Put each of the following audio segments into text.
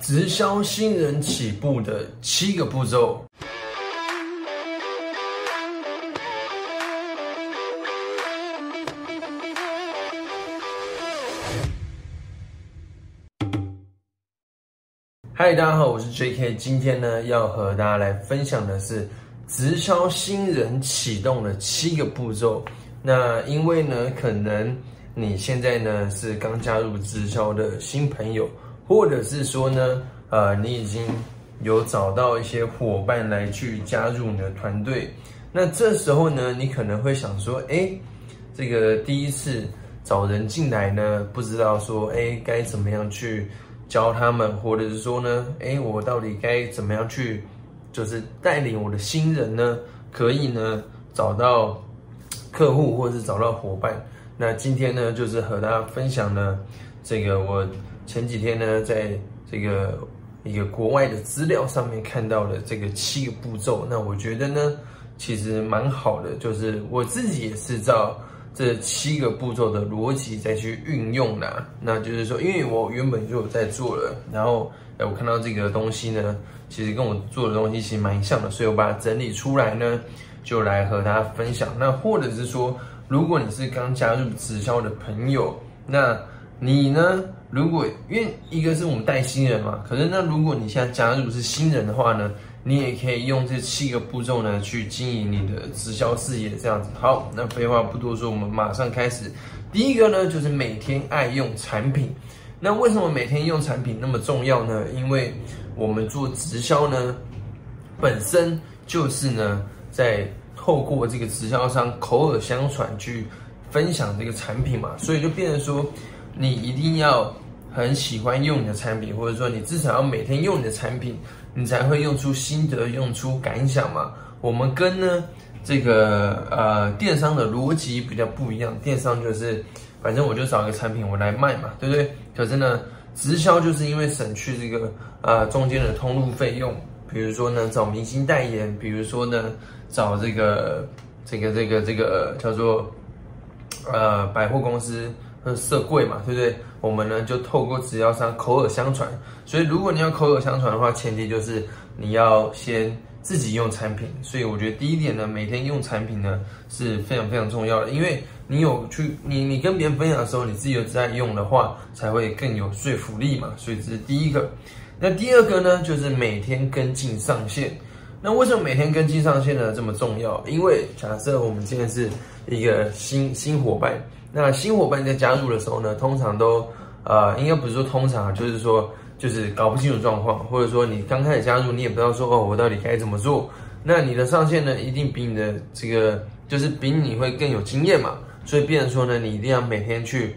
直销新人起步的七个步骤。嗨，大家好，我是 J.K。今天呢，要和大家来分享的是直销新人启动的七个步骤。那因为呢，可能你现在呢是刚加入直销的新朋友。或者是说呢，呃，你已经有找到一些伙伴来去加入你的团队，那这时候呢，你可能会想说，哎，这个第一次找人进来呢，不知道说，哎，该怎么样去教他们，或者是说呢，哎，我到底该怎么样去，就是带领我的新人呢，可以呢找到客户或者是找到伙伴。那今天呢，就是和大家分享呢，这个我。前几天呢，在这个一个国外的资料上面看到了这个七个步骤，那我觉得呢，其实蛮好的，就是我自己也是照这七个步骤的逻辑再去运用的。那就是说，因为我原本就有在做了，然后哎，我看到这个东西呢，其实跟我做的东西其实蛮像的，所以我把它整理出来呢，就来和大家分享。那或者是说，如果你是刚加入直销的朋友，那你呢？如果因为一个是我们带新人嘛，可是那如果你现在加入是新人的话呢，你也可以用这七个步骤呢去经营你的直销事业，这样子。好，那废话不多说，我们马上开始。第一个呢，就是每天爱用产品。那为什么每天用产品那么重要呢？因为我们做直销呢，本身就是呢在透过这个直销商口耳相传去分享这个产品嘛，所以就变成说。你一定要很喜欢用你的产品，或者说你至少要每天用你的产品，你才会用出心得、用出感想嘛。我们跟呢这个呃电商的逻辑比较不一样，电商就是反正我就找一个产品我来卖嘛，对不对？可是呢，直销就是因为省去这个呃中间的通路费用，比如说呢找明星代言，比如说呢找这个这个这个这个叫做呃百货公司。色贵嘛，对不对？我们呢就透过直销商口耳相传，所以如果你要口耳相传的话，前提就是你要先自己用产品。所以我觉得第一点呢，每天用产品呢是非常非常重要的，因为你有去你你跟别人分享的时候，你自己有在用的话，才会更有说服力嘛。所以这是第一个。那第二个呢，就是每天跟进上线。那为什么每天跟进上线呢这么重要？因为假设我们今天是一个新新伙伴。那新伙伴在加入的时候呢，通常都，呃，应该不是说通常，就是说，就是搞不清楚状况，或者说你刚开始加入，你也不知道说哦，我到底该怎么做。那你的上线呢，一定比你的这个，就是比你会更有经验嘛。所以，变成说呢，你一定要每天去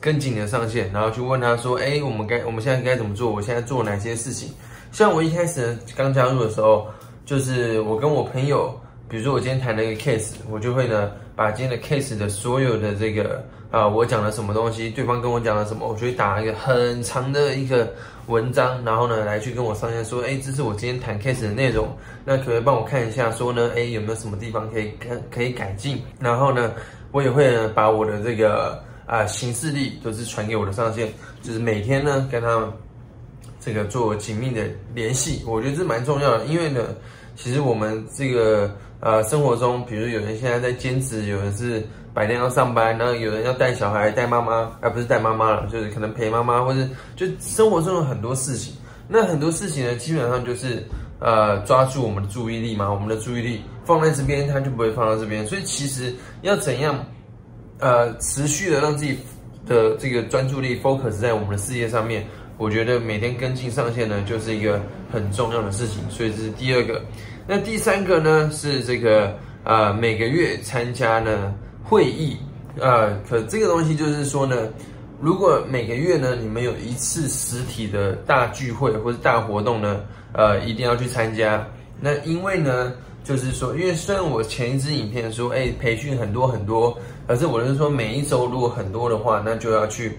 跟紧你的上线，然后去问他说，哎，我们该我们现在该怎么做？我现在做哪些事情？像我一开始刚加入的时候，就是我跟我朋友。比如说我今天谈了一个 case，我就会呢把今天的 case 的所有的这个啊，我讲了什么东西，对方跟我讲了什么，我就会打一个很长的一个文章，然后呢来去跟我上线说，哎，这是我今天谈 case 的内容，那可不可以帮我看一下，说呢，哎，有没有什么地方可以可可以改进？然后呢，我也会呢把我的这个啊行事历都是传给我的上线，就是每天呢跟他们这个做紧密的联系，我觉得这蛮重要的，因为呢，其实我们这个。呃，生活中，比如有人现在在兼职，有人是白天要上班，然后有人要带小孩、带妈妈，而不是带妈妈了，就是可能陪妈妈，或者就生活中有很多事情。那很多事情呢，基本上就是呃抓住我们的注意力嘛，我们的注意力放在这边，它就不会放到这边。所以其实要怎样呃持续的让自己的这个专注力 focus 在我们的事业上面，我觉得每天跟进上线呢，就是一个很重要的事情。所以这是第二个。那第三个呢是这个呃每个月参加呢会议，呃可这个东西就是说呢，如果每个月呢你们有一次实体的大聚会或者大活动呢，呃一定要去参加。那因为呢就是说，因为虽然我前一支影片说，哎培训很多很多，可是我是说每一周如果很多的话，那就要去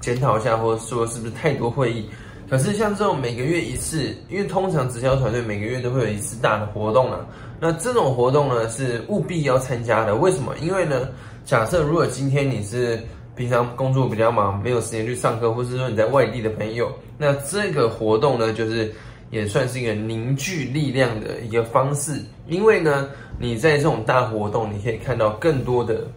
检讨一下，或者说是不是太多会议。可是像这种每个月一次，因为通常直销团队每个月都会有一次大的活动啊，那这种活动呢是务必要参加的。为什么？因为呢，假设如果今天你是平常工作比较忙，没有时间去上课，或是说你在外地的朋友，那这个活动呢，就是也算是一个凝聚力量的一个方式。因为呢，你在这种大活动，你可以看到更多的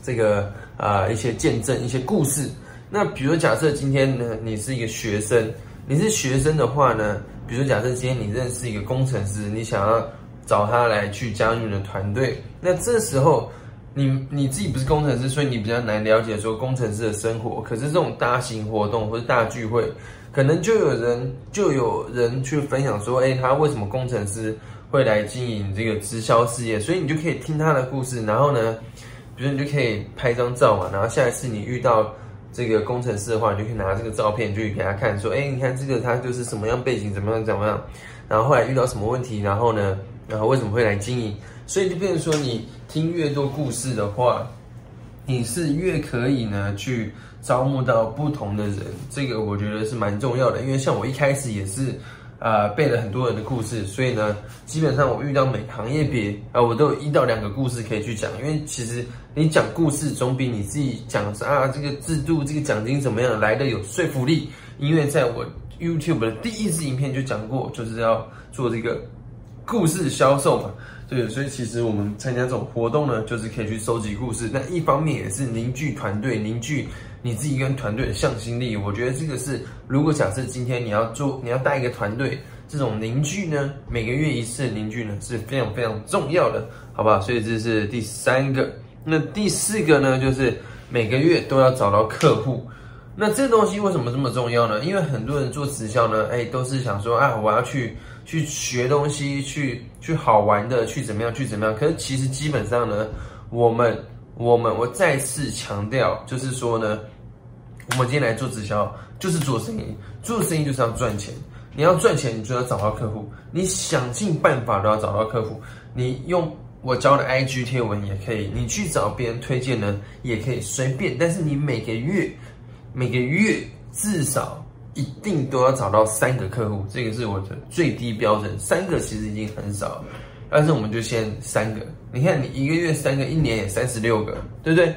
这个啊一些见证、一些故事。那比如假设今天呢，你是一个学生，你是学生的话呢，比如假设今天你认识一个工程师，你想要找他来去加入你的团队，那这时候。你你自己不是工程师，所以你比较难了解说工程师的生活。可是这种大型活动或者大聚会，可能就有人就有人去分享说，哎，他为什么工程师会来经营这个直销事业？所以你就可以听他的故事，然后呢，比如你就可以拍张照嘛，然后下一次你遇到这个工程师的话，你就可以拿这个照片就给他看，说，哎，你看这个他就是什么样背景，怎么样怎么样，然后后来遇到什么问题，然后呢，然后为什么会来经营？所以就变成说，你听越多故事的话，你是越可以呢去招募到不同的人。这个我觉得是蛮重要的，因为像我一开始也是，啊背了很多人的故事，所以呢，基本上我遇到每行业别啊，我都有一到两个故事可以去讲。因为其实你讲故事总比你自己讲啊这个制度、这个奖金怎么样来的有说服力。因为在我 YouTube 的第一支影片就讲过，就是要做这个故事销售嘛。对，所以其实我们参加这种活动呢，就是可以去收集故事。那一方面也是凝聚团队，凝聚你自己跟团队的向心力。我觉得这个是，如果假设今天你要做，你要带一个团队，这种凝聚呢，每个月一次的凝聚呢，是非常非常重要的，好吧？所以这是第三个。那第四个呢，就是每个月都要找到客户。那这东西为什么这么重要呢？因为很多人做直销呢，哎，都是想说啊，我要去。去学东西，去去好玩的，去怎么样，去怎么样？可是其实基本上呢，我们我们我再次强调，就是说呢，我们今天来做直销，就是做生意，做生意就是要赚钱。你要赚钱，你就要找到客户，你想尽办法都要找到客户。你用我教的 IG 贴文也可以，你去找别人推荐呢也可以，随便。但是你每个月每个月至少。一定都要找到三个客户，这个是我的最低标准。三个其实已经很少了，但是我们就先三个。你看，你一个月三个，一年也三十六个，对不对？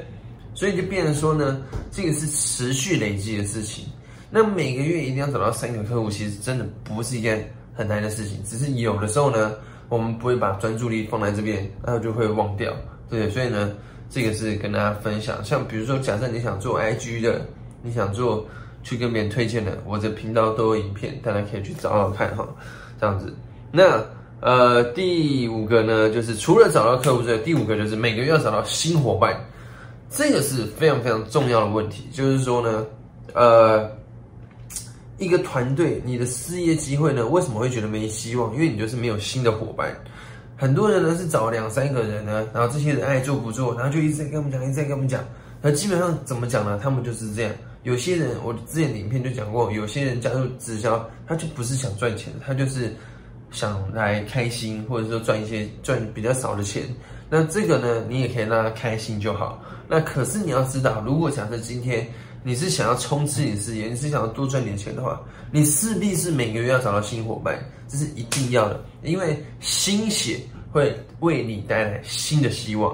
所以就变成说呢，这个是持续累积的事情。那每个月一定要找到三个客户，其实真的不是一件很难的事情。只是有的时候呢，我们不会把专注力放在这边，然后就会忘掉，对不对？所以呢，这个是跟大家分享。像比如说，假设你想做 IG 的，你想做。去跟别人推荐的，我的频道都有影片，大家可以去找找看哈。这样子，那呃第五个呢，就是除了找到客户之外，第五个就是每个月要找到新伙伴，这个是非常非常重要的问题。就是说呢，呃，一个团队你的事业机会呢，为什么会觉得没希望？因为你就是没有新的伙伴。很多人呢是找两三个人呢，然后这些人爱做不做，然后就一直在跟我们讲，一直在跟我们讲。那基本上怎么讲呢？他们就是这样。有些人，我之前影片就讲过，有些人加入直销，他就不是想赚钱，他就是想来开心，或者说赚一些赚比较少的钱。那这个呢，你也可以让他开心就好。那可是你要知道，如果假设今天你是想要冲刺你的事业，你是想要多赚点钱的话，你势必是每个月要找到新伙伴，这是一定要的，因为新血会为你带来新的希望。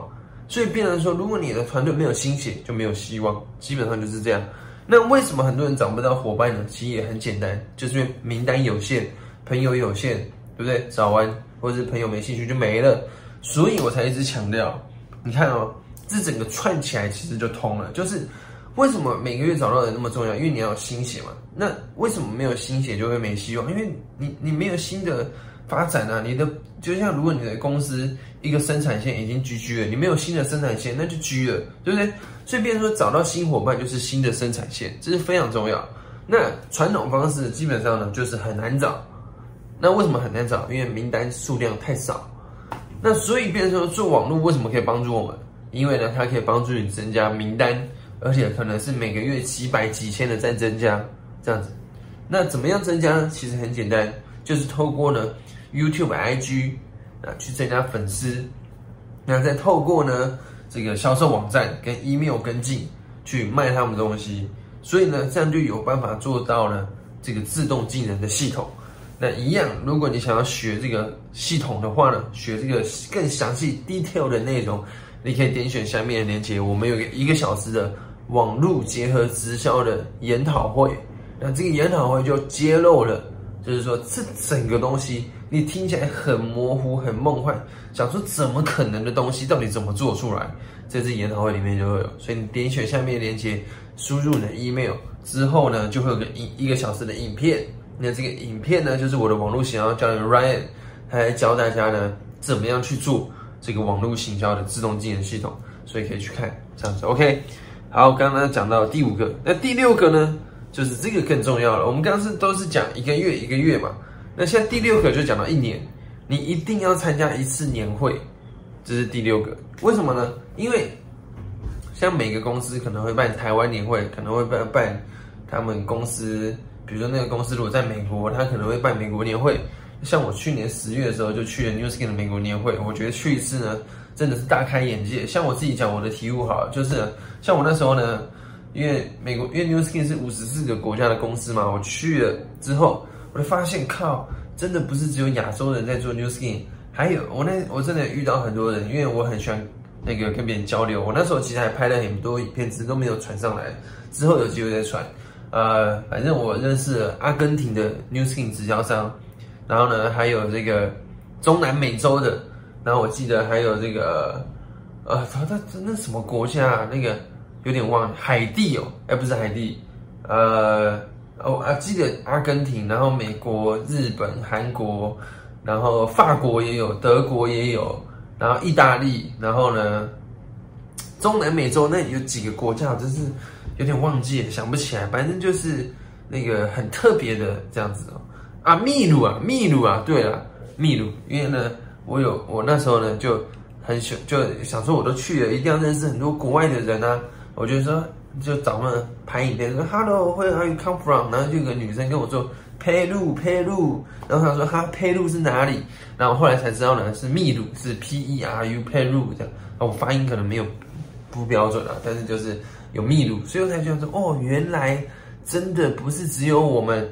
所以变成说，如果你的团队没有新血，就没有希望，基本上就是这样。那为什么很多人找不到伙伴呢？其实也很简单，就是因为名单有限，朋友有限，对不对？找完或者是朋友没兴趣就没了，所以我才一直强调。你看哦，这整个串起来其实就通了。就是为什么每个月找到人那么重要？因为你要有新血嘛。那为什么没有新血就会没希望？因为你你没有新的发展啊。你的就像如果你的公司一个生产线已经 GG 了，你没有新的生产线，那就 G 了，对不对？所以，变成说找到新伙伴就是新的生产线，这是非常重要。那传统方式基本上呢，就是很难找。那为什么很难找？因为名单数量太少。那所以，变成说做网络为什么可以帮助我们？因为呢，它可以帮助你增加名单，而且可能是每个月几百几千的在增加这样子。那怎么样增加呢？其实很简单，就是透过呢 YouTube、IG 啊去增加粉丝。那再透过呢？这个销售网站跟 email 跟进去卖他们东西，所以呢，这样就有办法做到了这个自动进人的系统。那一样，如果你想要学这个系统的话呢，学这个更详细 detail 的内容，你可以点选下面的链接，我们有个一个小时的网络结合直销的研讨会。那这个研讨会就揭露了，就是说这整个东西你听起来很模糊、很梦幻，想说怎么可能的东西，到底怎么做出来？在这研讨会里面就会有。所以你点选下面链接，输入你的 email 之后呢，就会有个一一个小时的影片。那这个影片呢，就是我的网络行销教练 Ryan，他来教大家呢怎么样去做这个网络行销的自动技能系统，所以可以去看这样子。OK，好，刚刚讲到第五个，那第六个呢，就是这个更重要了。我们刚刚是都是讲一个月一个月嘛，那现在第六个就讲到一年，你一定要参加一次年会，这是第六个。为什么呢？因为像每个公司可能会办台湾年会，可能会办办他们公司。比如说那个公司如果在美国，他可能会办美国年会。像我去年十月的时候就去了 New Skin 的美国年会，我觉得去一次呢，真的是大开眼界。像我自己讲我的体悟好，就是像我那时候呢，因为美国因为 New Skin 是五十四个国家的公司嘛，我去了之后，我就发现靠，真的不是只有亚洲人在做 New Skin，还有我那我真的遇到很多人，因为我很喜欢那个跟别人交流。我那时候其实还拍了很多影片，只是都没有传上来，之后有机会再传。呃，反正我认识阿根廷的 New Skin 直销商，然后呢，还有这个中南美洲的，然后我记得还有这个，呃，他他那什么国家？那个有点忘，海地哦，哎，不是海地，呃，哦啊，记得阿根廷，然后美国、日本、韩国，然后法国也有，德国也有，然后意大利，然后呢，中南美洲那有几个国家，真是。有点忘记，想不起来，反正就是那个很特别的这样子哦。啊，秘鲁啊，秘鲁啊，对了，秘鲁，因为呢，我有我那时候呢就很想就想说，我都去了，一定要认识很多国外的人啊。我就说，就找那拍影片，说 Hello，Where are you come from？然后就有个女生跟我说佩鲁，佩鲁。然后她说哈，佩鲁是哪里？然后后来才知道呢，是秘鲁，是 P E R U，佩鲁这样。啊，我发音可能没有不标准啊，但是就是。有秘鲁，所以我才觉得说，哦，原来真的不是只有我们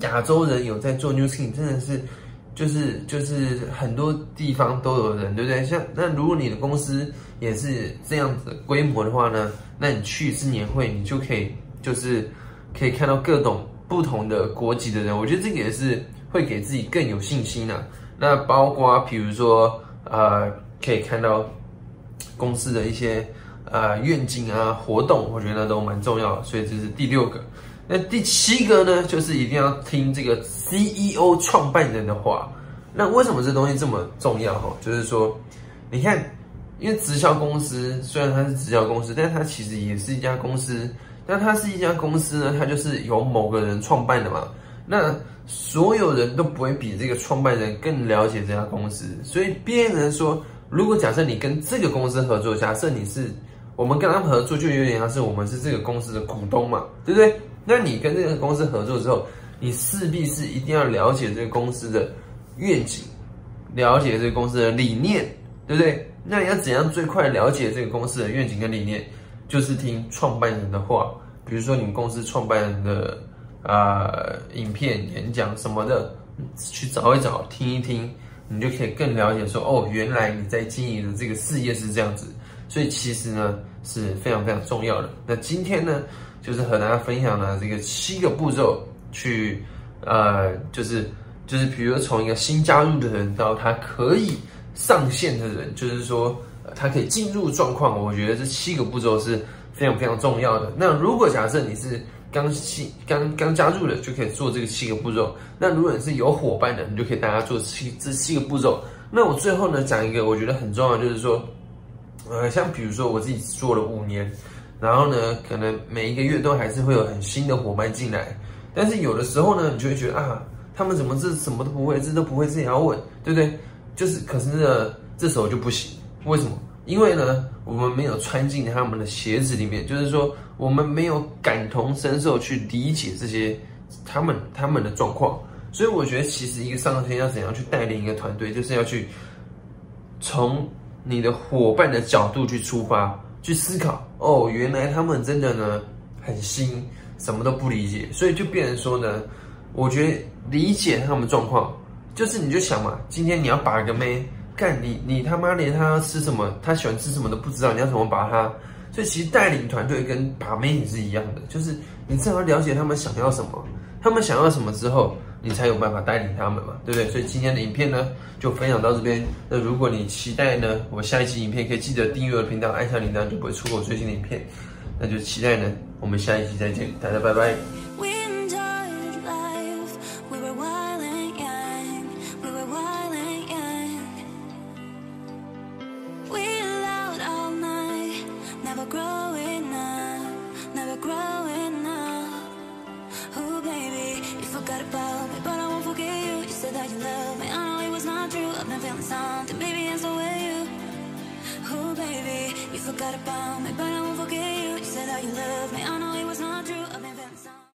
亚洲人有在做 New Skin，真的是就是就是很多地方都有人，对不对？像那如果你的公司也是这样子规模的话呢，那你去一次年会，你就可以就是可以看到各种不同的国籍的人，我觉得这个也是会给自己更有信心啊。那包括比如说呃，可以看到公司的一些。啊，愿景啊，活动，我觉得都蛮重要，所以这是第六个。那第七个呢，就是一定要听这个 CEO 创办人的话。那为什么这东西这么重要？哈，就是说，你看，因为直销公司虽然它是直销公司，但它其实也是一家公司。那它是一家公司呢，它就是由某个人创办的嘛。那所有人都不会比这个创办人更了解这家公司。所以别人说，如果假设你跟这个公司合作，假设你是。我们跟他们合作，就有点像是我们是这个公司的股东嘛，对不对？那你跟这个公司合作之后，你势必是一定要了解这个公司的愿景，了解这个公司的理念，对不对？那你要怎样最快了解这个公司的愿景跟理念？就是听创办人的话，比如说你们公司创办人的啊影片、演讲什么的，去找一找，听一听，你就可以更了解说，哦，原来你在经营的这个事业是这样子。所以其实呢是非常非常重要的。那今天呢，就是和大家分享的这个七个步骤，去呃，就是就是比如说从一个新加入的人到他可以上线的人，就是说他可以进入状况。我觉得这七个步骤是非常非常重要的。那如果假设你是刚新刚刚加入的，就可以做这个七个步骤。那如果你是有伙伴的，你就可以大家做七这七个步骤。那我最后呢讲一个我觉得很重要，就是说。呃，像比如说我自己做了五年，然后呢，可能每一个月都还是会有很新的伙伴进来，但是有的时候呢，你就会觉得啊，他们怎么这什么都不会，这都不会，这也要问，对不对？就是，可是呢，这时候就不行，为什么？因为呢，我们没有穿进他们的鞋子里面，就是说，我们没有感同身受去理解这些他们他们的状况，所以我觉得其实一个上天要怎样去带领一个团队，就是要去从。你的伙伴的角度去出发，去思考哦，原来他们真的呢很新，什么都不理解，所以就变成说呢，我觉得理解他们状况，就是你就想嘛，今天你要把个妹干你，你他妈连他吃什么，他喜欢吃什么都不知道，你要怎么把他所以其实带领团队跟把妹也是一样的，就是你至少了解他们想要什么，他们想要什么之后，你才有办法带领他们嘛，对不对？所以今天的影片呢，就分享到这边。那如果你期待呢，我下一期影片可以记得订阅我的频道，按下铃铛就不会错过最新的影片。那就期待呢，我们下一期再见，大家拜拜。